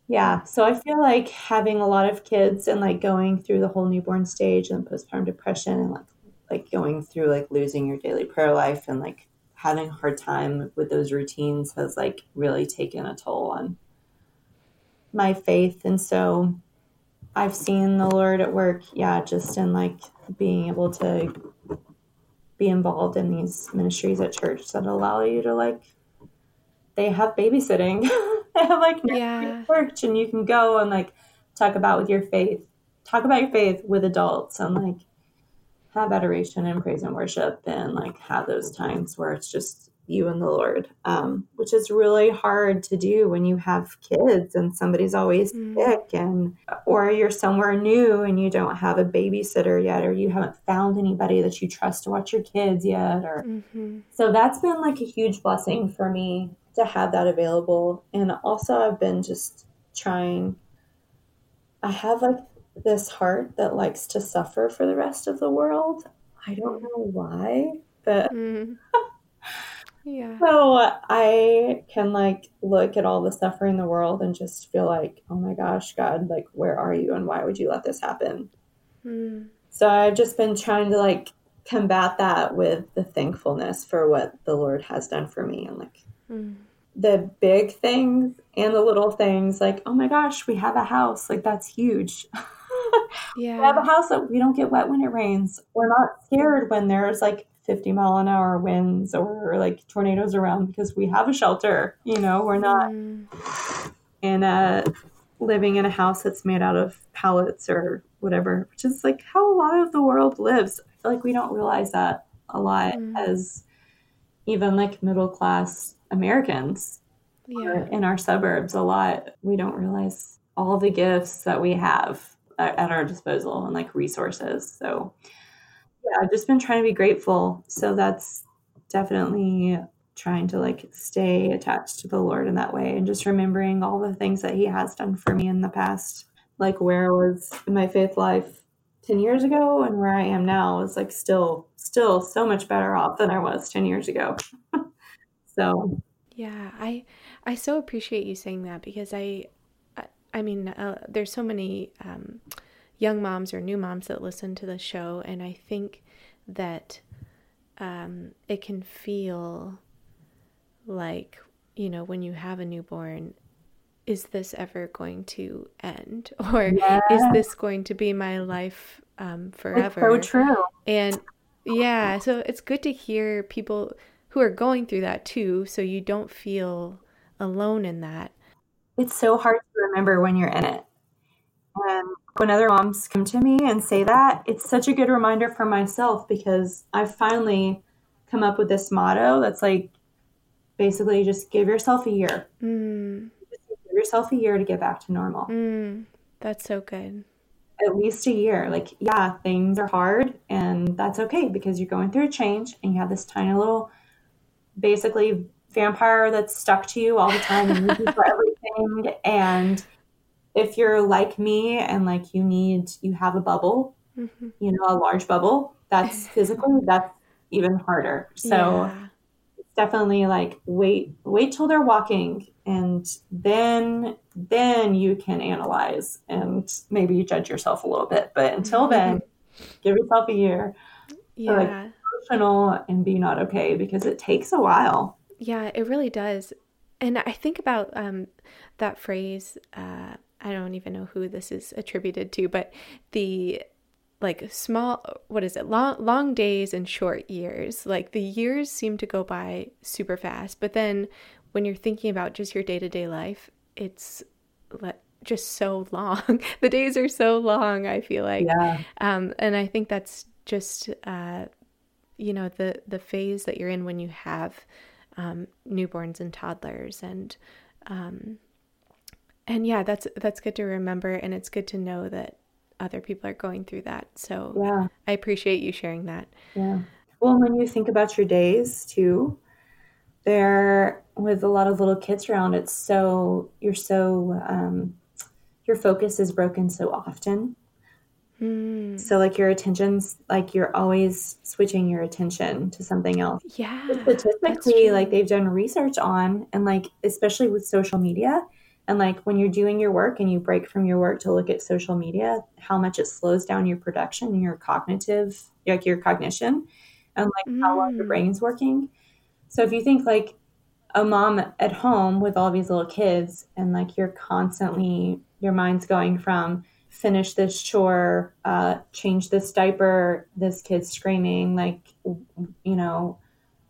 yeah so i feel like having a lot of kids and like going through the whole newborn stage and postpartum depression and like like going through like losing your daily prayer life and like having a hard time with those routines has like really taken a toll on my faith and so i've seen the lord at work yeah just in like being able to be involved in these ministries at church that allow you to like they have babysitting [LAUGHS] they have like yeah. church and you can go and like talk about with your faith talk about your faith with adults and like have adoration and praise and worship and like have those times where it's just you and the Lord, um, which is really hard to do when you have kids and somebody's always mm. sick and or you're somewhere new and you don't have a babysitter yet or you haven't found anybody that you trust to watch your kids yet or mm-hmm. so that's been like a huge blessing for me to have that available and also I've been just trying I have like this heart that likes to suffer for the rest of the world. I don't know why, but mm. yeah. [LAUGHS] So I can like look at all the suffering in the world and just feel like, oh my gosh, God, like where are you and why would you let this happen? Mm. So I've just been trying to like combat that with the thankfulness for what the Lord has done for me and like mm. the big things and the little things like, oh my gosh, we have a house. Like that's huge. [LAUGHS] yeah. We have a house that we don't get wet when it rains. We're not scared when there's like 50 mile an hour winds or like tornadoes around because we have a shelter. You know, we're not mm. in a living in a house that's made out of pallets or whatever, which is like how a lot of the world lives. I feel like we don't realize that a lot mm. as even like middle class Americans yeah. in our suburbs a lot. We don't realize all the gifts that we have at our disposal and like resources. So yeah, I've just been trying to be grateful. So that's definitely trying to like stay attached to the Lord in that way and just remembering all the things that he has done for me in the past, like where I was in my faith life 10 years ago and where I am now is like still still so much better off than I was 10 years ago. [LAUGHS] so, yeah, I I so appreciate you saying that because I I, mean, uh, there's so many um, young moms or new moms that listen to the show and I think that um, it can feel like, you know, when you have a newborn is this ever going to end? [LAUGHS] Or yeah. is this going to be my life um, forever it's so true. And yeah so it's good to hear people who are going through that too so you don't feel alone in that it's so hard to remember when you're in it and when other moms come to me and say that it's such a good reminder for myself because i've finally come up with this motto that's like basically just give yourself a year mm Give yourself a year to get back to normal. Mm, that's so good. At least a year. Like, yeah, things are hard, and that's okay because you're going through a change and you have this tiny little, basically, vampire that's stuck to you all the time and [LAUGHS] for everything. And if you're like me and like you need, you have a bubble, mm-hmm. you know, a large bubble, that's [LAUGHS] physically, that's even harder. So, yeah definitely like wait wait till they're walking and then then you can analyze and maybe judge yourself a little bit but until mm-hmm. then give yourself a year yeah like, emotional and be not okay because it takes a while yeah it really does and i think about um, that phrase uh, i don't even know who this is attributed to but the like small what is it? Long long days and short years. Like the years seem to go by super fast but then when you're thinking about just your day-to-day life it's just so [LAUGHS] long. The days are so long i feel like. Yeah. um and i think that's just uh you know the the phase that you're in when you have um newborns and toddlers and um and yeah that's that's good to remember and it's good to know that other people are going through that. So yeah. I appreciate you sharing that. Yeah. Well, when you think about your days too, there with a lot of little kids around, it's so you're so um, your focus is broken so often. Mm. So like your attention's like you're always switching your attention to something else. Yeah. Statistically, like they've done research on and like especially with social media, and like when you're doing your work and you break from your work to look at social media, how much it slows down your production and your cognitive, like your cognition, and like mm. how well your brain's working. So if you think like a mom at home with all these little kids and like you're constantly, your mind's going from finish this chore, uh, change this diaper, this kid's screaming, like, you know,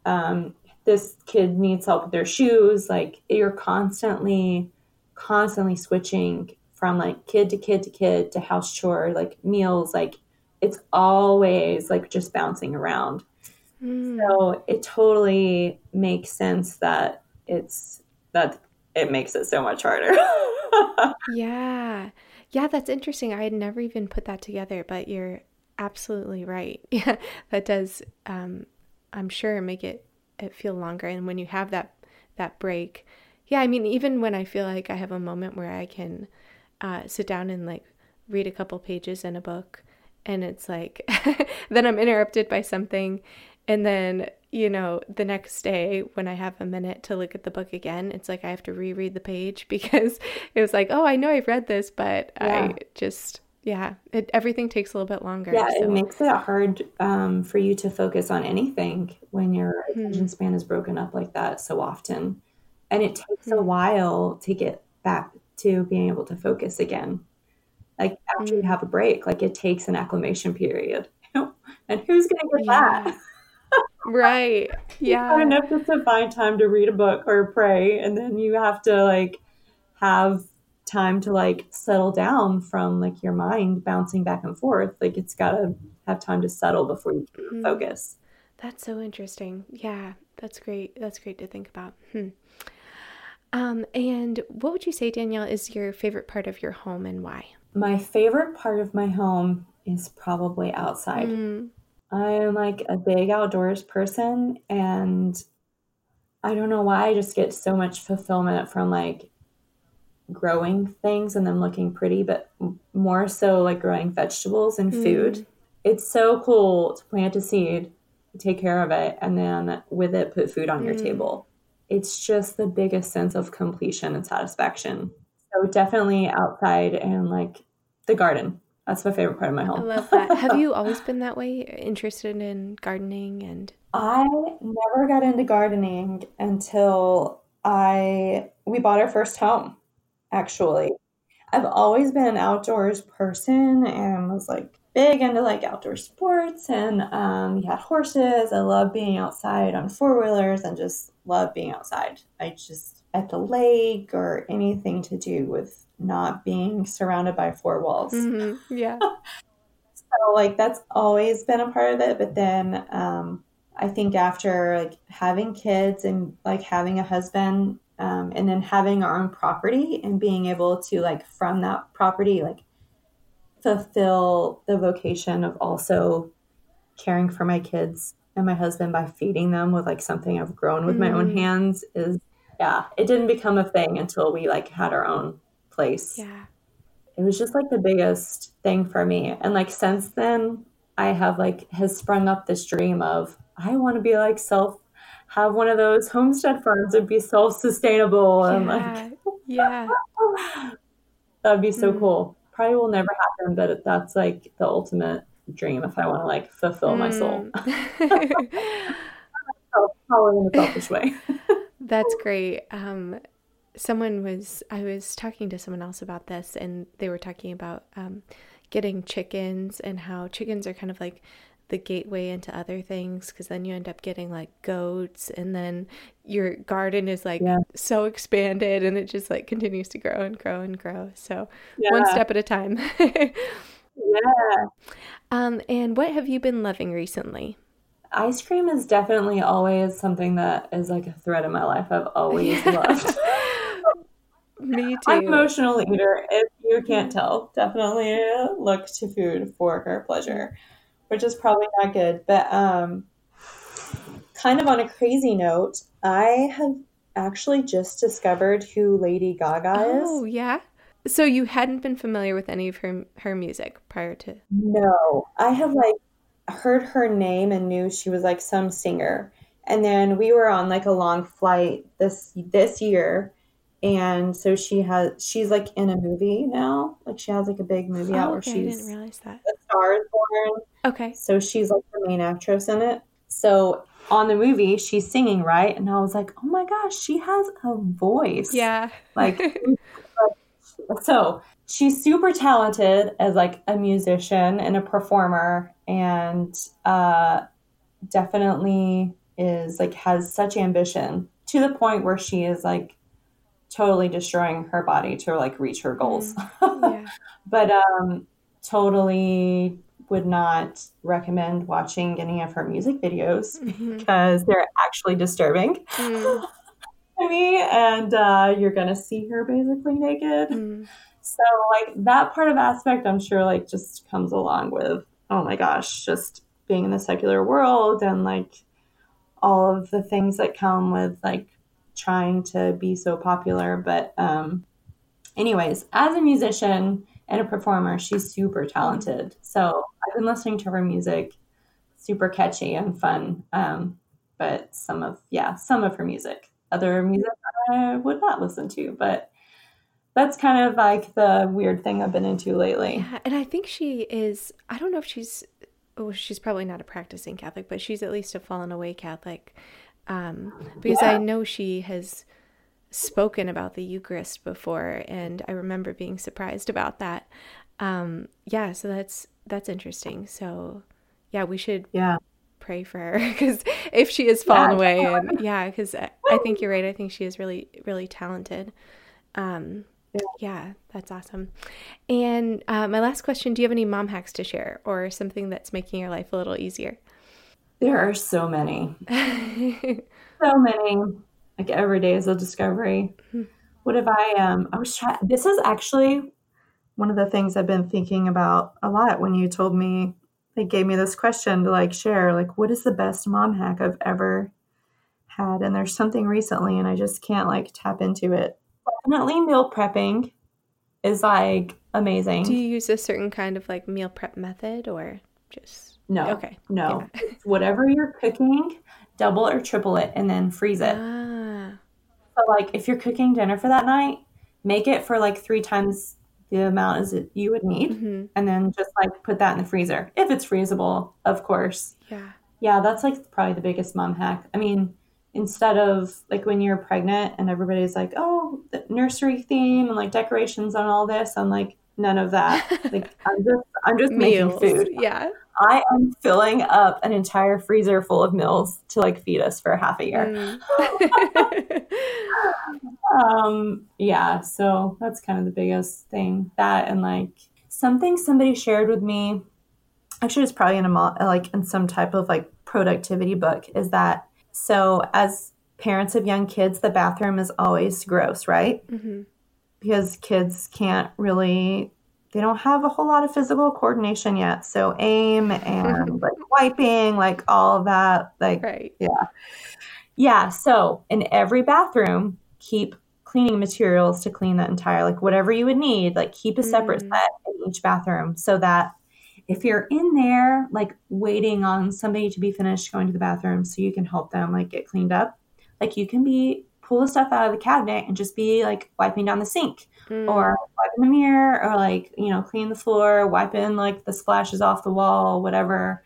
um, this kid needs help with their shoes. Like you're constantly constantly switching from like kid to kid to kid to house chore, like meals, like it's always like just bouncing around. Mm. So it totally makes sense that it's that it makes it so much harder. [LAUGHS] yeah. Yeah, that's interesting. I had never even put that together, but you're absolutely right. [LAUGHS] Yeah, that does um I'm sure make it it feel longer and when you have that that break, yeah, I mean, even when I feel like I have a moment where I can uh, sit down and like read a couple pages in a book, and it's like, [LAUGHS] then I'm interrupted by something. And then, you know, the next day when I have a minute to look at the book again, it's like I have to reread the page [LAUGHS] because it was like, oh, I know I've read this, but yeah. I just, yeah, it, everything takes a little bit longer. Yeah, so. it makes it hard um, for you to focus on anything when your hmm. attention span is broken up like that so often and it takes mm-hmm. a hmm. while to get back to being able to focus again like after mm-hmm. you hmm. have a break like it takes an acclimation period [LAUGHS] and who's going to get yeah. that right yeah you enough just to find time to read a book or pray and then you have to like have time to like settle down from like your mind bouncing back and forth like it's got to have time to settle before you can mm-hmm. focus that's so interesting yeah that's great that's great to think about hmm. Um, and what would you say, Danielle, is your favorite part of your home and why? My favorite part of my home is probably outside. Mm. I'm like a big outdoors person and I don't know why I just get so much fulfillment from like growing things and them looking pretty, but more so like growing vegetables and food. Mm. It's so cool to plant a seed, take care of it, and then with it, put food on mm. your table. It's just the biggest sense of completion and satisfaction. So definitely outside and like the garden. That's my favorite part of my home. I love that. Have you [LAUGHS] always been that way, interested in gardening and? I never got into gardening until I we bought our first home. Actually, I've always been an outdoors person and was like big into like outdoor sports and um, we had horses. I love being outside on four wheelers and just love being outside. I just at the lake or anything to do with not being surrounded by four walls. Mm-hmm. Yeah. [LAUGHS] so like that's always been a part of it. But then um, I think after like having kids and like having a husband um, and then having our own property and being able to like from that property like fulfill the vocation of also caring for my kids and my husband by feeding them with like something I've grown with mm. my own mm. hands is yeah, it didn't become a thing until we like had our own place. Yeah. It was just like the biggest thing for me. And like since then I have like has sprung up this dream of I want to be like self have one of those homestead farms and be self sustainable yeah. and like yeah. [LAUGHS] That'd be so mm. cool. Probably will never happen, but that's like the ultimate dream if I want to like fulfill mm. my soul. Probably in a selfish way. [LAUGHS] That's great. Um, someone was, I was talking to someone else about this, and they were talking about um, getting chickens and how chickens are kind of like the gateway into other things because then you end up getting like goats and then your garden is like yeah. so expanded and it just like continues to grow and grow and grow so yeah. one step at a time yeah [LAUGHS] um and what have you been loving recently ice cream is definitely always something that is like a thread in my life. I've always [LAUGHS] loved. Me too. I'm emotional eater. If you can't tell, definitely look to food for her pleasure, which is probably not good. But um, kind of on a crazy note, I have actually just discovered who Lady Gaga is. Oh yeah. So you hadn't been familiar with any of her her music prior to? No, I have like heard her name and knew she was like some singer. And then we were on like a long flight this this year and so she has she's like in a movie now. Like she has like a big movie oh, out where she's I didn't realize that. The Star is Born. Okay. So she's like the main actress in it. So on the movie she's singing, right? And I was like, "Oh my gosh, she has a voice." Yeah. Like [LAUGHS] [LAUGHS] so she's super talented as like a musician and a performer and uh, definitely is like has such ambition to the point where she is like totally destroying her body to like reach her goals mm, [LAUGHS] yeah. but um totally would not recommend watching any of her music videos mm-hmm. because they're actually disturbing mm. [LAUGHS] to me and uh, you're gonna see her basically naked mm. So like that part of aspect I'm sure like just comes along with oh my gosh, just being in the secular world and like all of the things that come with like trying to be so popular. But um anyways, as a musician and a performer, she's super talented. So I've been listening to her music, super catchy and fun. Um, but some of yeah, some of her music. Other music I would not listen to, but that's kind of like the weird thing I've been into lately. Yeah, and I think she is. I don't know if she's. Oh, she's probably not a practicing Catholic, but she's at least a fallen away Catholic. Um, because yeah. I know she has spoken about the Eucharist before, and I remember being surprised about that. Um, yeah, so that's that's interesting. So, yeah, we should yeah pray for her [LAUGHS] because if she has fallen yeah, away, and yeah, because I, I think you're right. I think she is really really talented. Um, yeah. yeah, that's awesome. And uh, my last question do you have any mom hacks to share or something that's making your life a little easier? There are so many. [LAUGHS] so many. Like every day is a discovery. What have I um I was trying this is actually one of the things I've been thinking about a lot when you told me they gave me this question to like share like what is the best mom hack I've ever had and there's something recently and I just can't like tap into it definitely meal prepping is like amazing. Do you use a certain kind of like meal prep method or just no? Okay. No. Yeah. Whatever you're cooking, double or triple it and then freeze it. Ah. So like if you're cooking dinner for that night, make it for like three times the amount as it, you would need mm-hmm. and then just like put that in the freezer if it's freezable, of course. Yeah. Yeah, that's like probably the biggest mom hack. I mean, instead of like when you're pregnant and everybody's like, oh, the nursery theme and like decorations on all this, I'm like, none of that. [LAUGHS] like I'm just I'm just Meals. making food. Yeah. I am filling up an entire freezer full of meals to like feed us for half a year. Mm. [LAUGHS] [LAUGHS] um yeah, so that's kind of the biggest thing. That and like something somebody shared with me actually it's probably in a like in some type of like productivity book is that so, as parents of young kids, the bathroom is always gross, right? Mm-hmm. Because kids can't really, they don't have a whole lot of physical coordination yet. So, aim and [LAUGHS] like wiping, like all that, like, right. yeah. Yeah. So, in every bathroom, keep cleaning materials to clean that entire, like whatever you would need, like keep a separate mm. set in each bathroom so that if you're in there like waiting on somebody to be finished going to the bathroom so you can help them like get cleaned up like you can be pull the stuff out of the cabinet and just be like wiping down the sink mm. or wiping the mirror or like you know clean the floor wiping like the splashes off the wall whatever.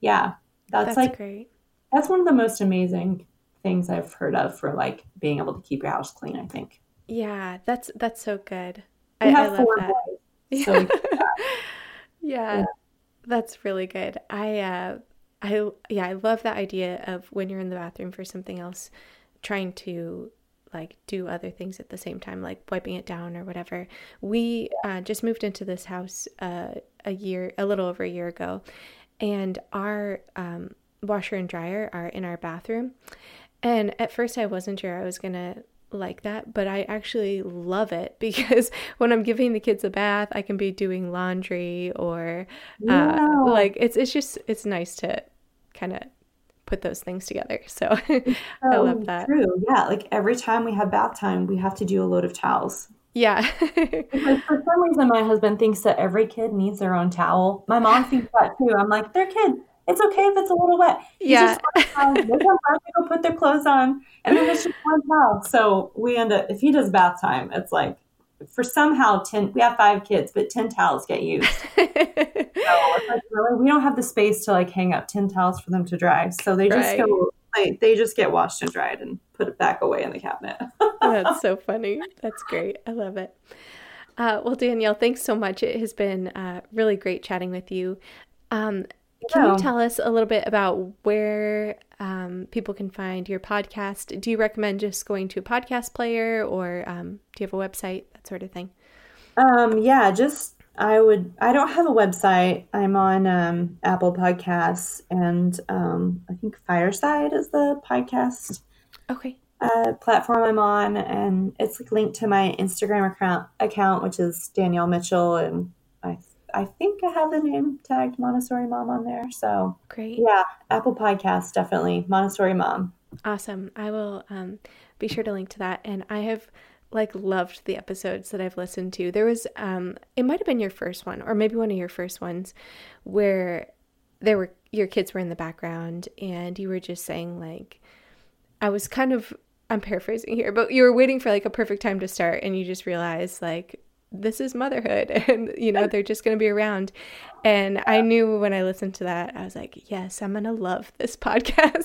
Yeah. That's, that's like great. that's one of the most amazing things i've heard of for like being able to keep your house clean i think. Yeah. That's that's so good. We I, have I love four that. Boys, [LAUGHS] so yeah, yeah, that's really good. I uh I yeah, I love that idea of when you're in the bathroom for something else trying to like do other things at the same time like wiping it down or whatever. We uh, just moved into this house uh, a year a little over a year ago and our um, washer and dryer are in our bathroom. And at first I wasn't sure I was going to like that, but I actually love it [LAUGHS] because when I'm giving the kids a bath, I can be doing laundry or uh, like it's it's just it's nice to kind of put those things together. So, [LAUGHS] so I love that. True, yeah. Like every time we have bath time, we have to do a load of towels. Yeah. [LAUGHS] because for some reason, my husband thinks that every kid needs their own towel. My mom thinks that too. I'm like, they're kids. It's okay if it's a little wet. yeah. They go put their clothes on, and then it's just one towel. So we end up if he does bath time, it's like for somehow ten. We have five kids, but ten towels get used. [LAUGHS] so like, really, we don't have the space to like hang up ten towels for them to dry. So they just right. go. They, they just get washed and dried and put it back away in the cabinet. [LAUGHS] That's so funny. That's great. I love it. Uh, well, Danielle, thanks so much. It has been uh, really great chatting with you. Um, can you tell us a little bit about where um, people can find your podcast? Do you recommend just going to a podcast player or um, do you have a website, that sort of thing? Um, yeah, just I would. I don't have a website. I'm on um, Apple Podcasts and um, I think Fireside is the podcast. Okay. Uh, platform I'm on, and it's like linked to my Instagram account, account which is Danielle Mitchell, and I think I have the name tagged Montessori Mom on there. So great. Yeah, Apple Podcast definitely Montessori Mom. Awesome. I will um, be sure to link to that. And I have like loved the episodes that I've listened to. There was um, it might have been your first one, or maybe one of your first ones, where there were your kids were in the background and you were just saying like, I was kind of I'm paraphrasing here, but you were waiting for like a perfect time to start, and you just realized like this is motherhood [LAUGHS] and you know they're just going to be around. And i knew when i listened to that i was like yes i'm going to love this [LAUGHS] podcast.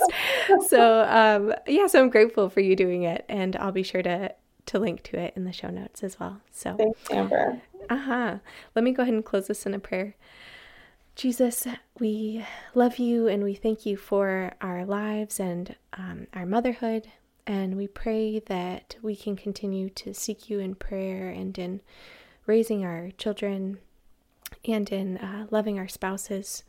So um yeah so i'm grateful for you doing it and i'll be sure to to link to it in the show notes as well. So thanks amber. uh-huh. Let me go ahead and close this in a prayer. Jesus we love you and we thank you for our lives and um, our motherhood and we pray that we can continue to seek you in prayer and in raising our children and in uh, loving our spouses.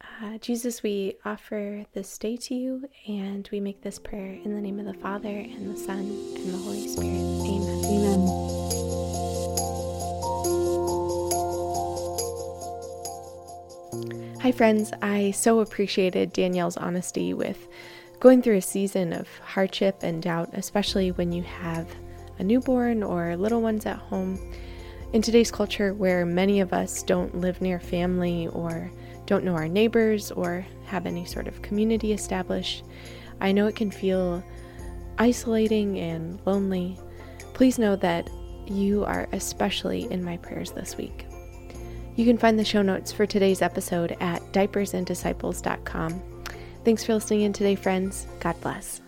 Uh, Jesus, we offer this day to you and we make this prayer in the name of the Father and the Son and the Holy Spirit. Amen. Amen. Hi, friends. I so appreciated Danielle's honesty with going through a season of hardship and doubt, especially when you have a newborn or little ones at home. In today's culture, where many of us don't live near family or don't know our neighbors or have any sort of community established, I know it can feel isolating and lonely. Please know that you are especially in my prayers this week. You can find the show notes for today's episode at diapersanddisciples.com. Thanks for listening in today, friends. God bless.